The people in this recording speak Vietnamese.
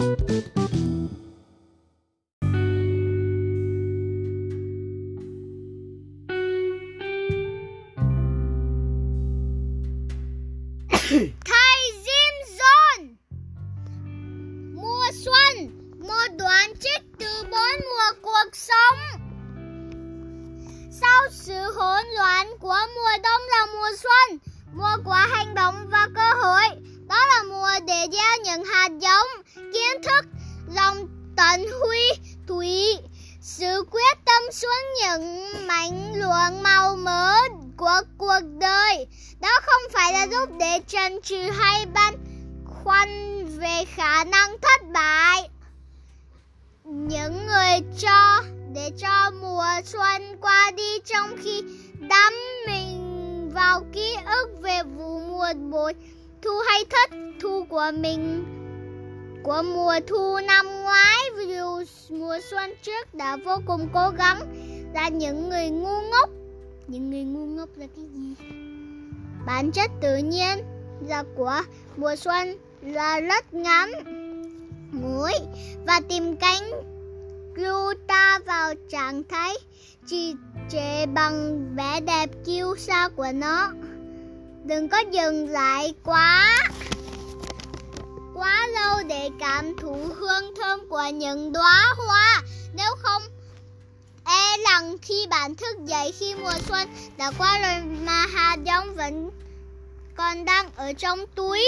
Thầy Jim John. Mùa xuân Một đoạn trích từ bốn mùa cuộc sống. Sau sự hỗn loạn của mùa đông là mùa xuân, Mùa quả hành gieo những hạt giống, Kiến thức, Lòng tận huy thủy Sự quyết tâm xuống những mảnh luồng màu mỡ của cuộc đời. Đó không phải là lúc để trần trừ hay băn khoăn về khả năng thất bại. Những người cho, để cho mùa xuân qua đi trong khi đắm mình vào ký ức về vụ mùa bội thu hay thất thu của mình, của mùa thu năm ngoái. Dù mùa xuân trước đã vô cùng cố gắng, là những người ngu ngốc. Những người ngu ngốc là cái gì? Bản chất tự nhiên là của mùa xuân là rất ngắn, ngủi và tìm cánh lưu ta vào trạng thái trì trệ bằng vẻ đẹp kiêu sa của nó đừng có dừng lại quá. Quá lâu để cảm thụ hương thơm của những đóa hoa. Nếu không e rằng khi bạn thức dậy khi mùa xuân đã qua rồi mà hạt giống vẫn còn đang ở trong túi.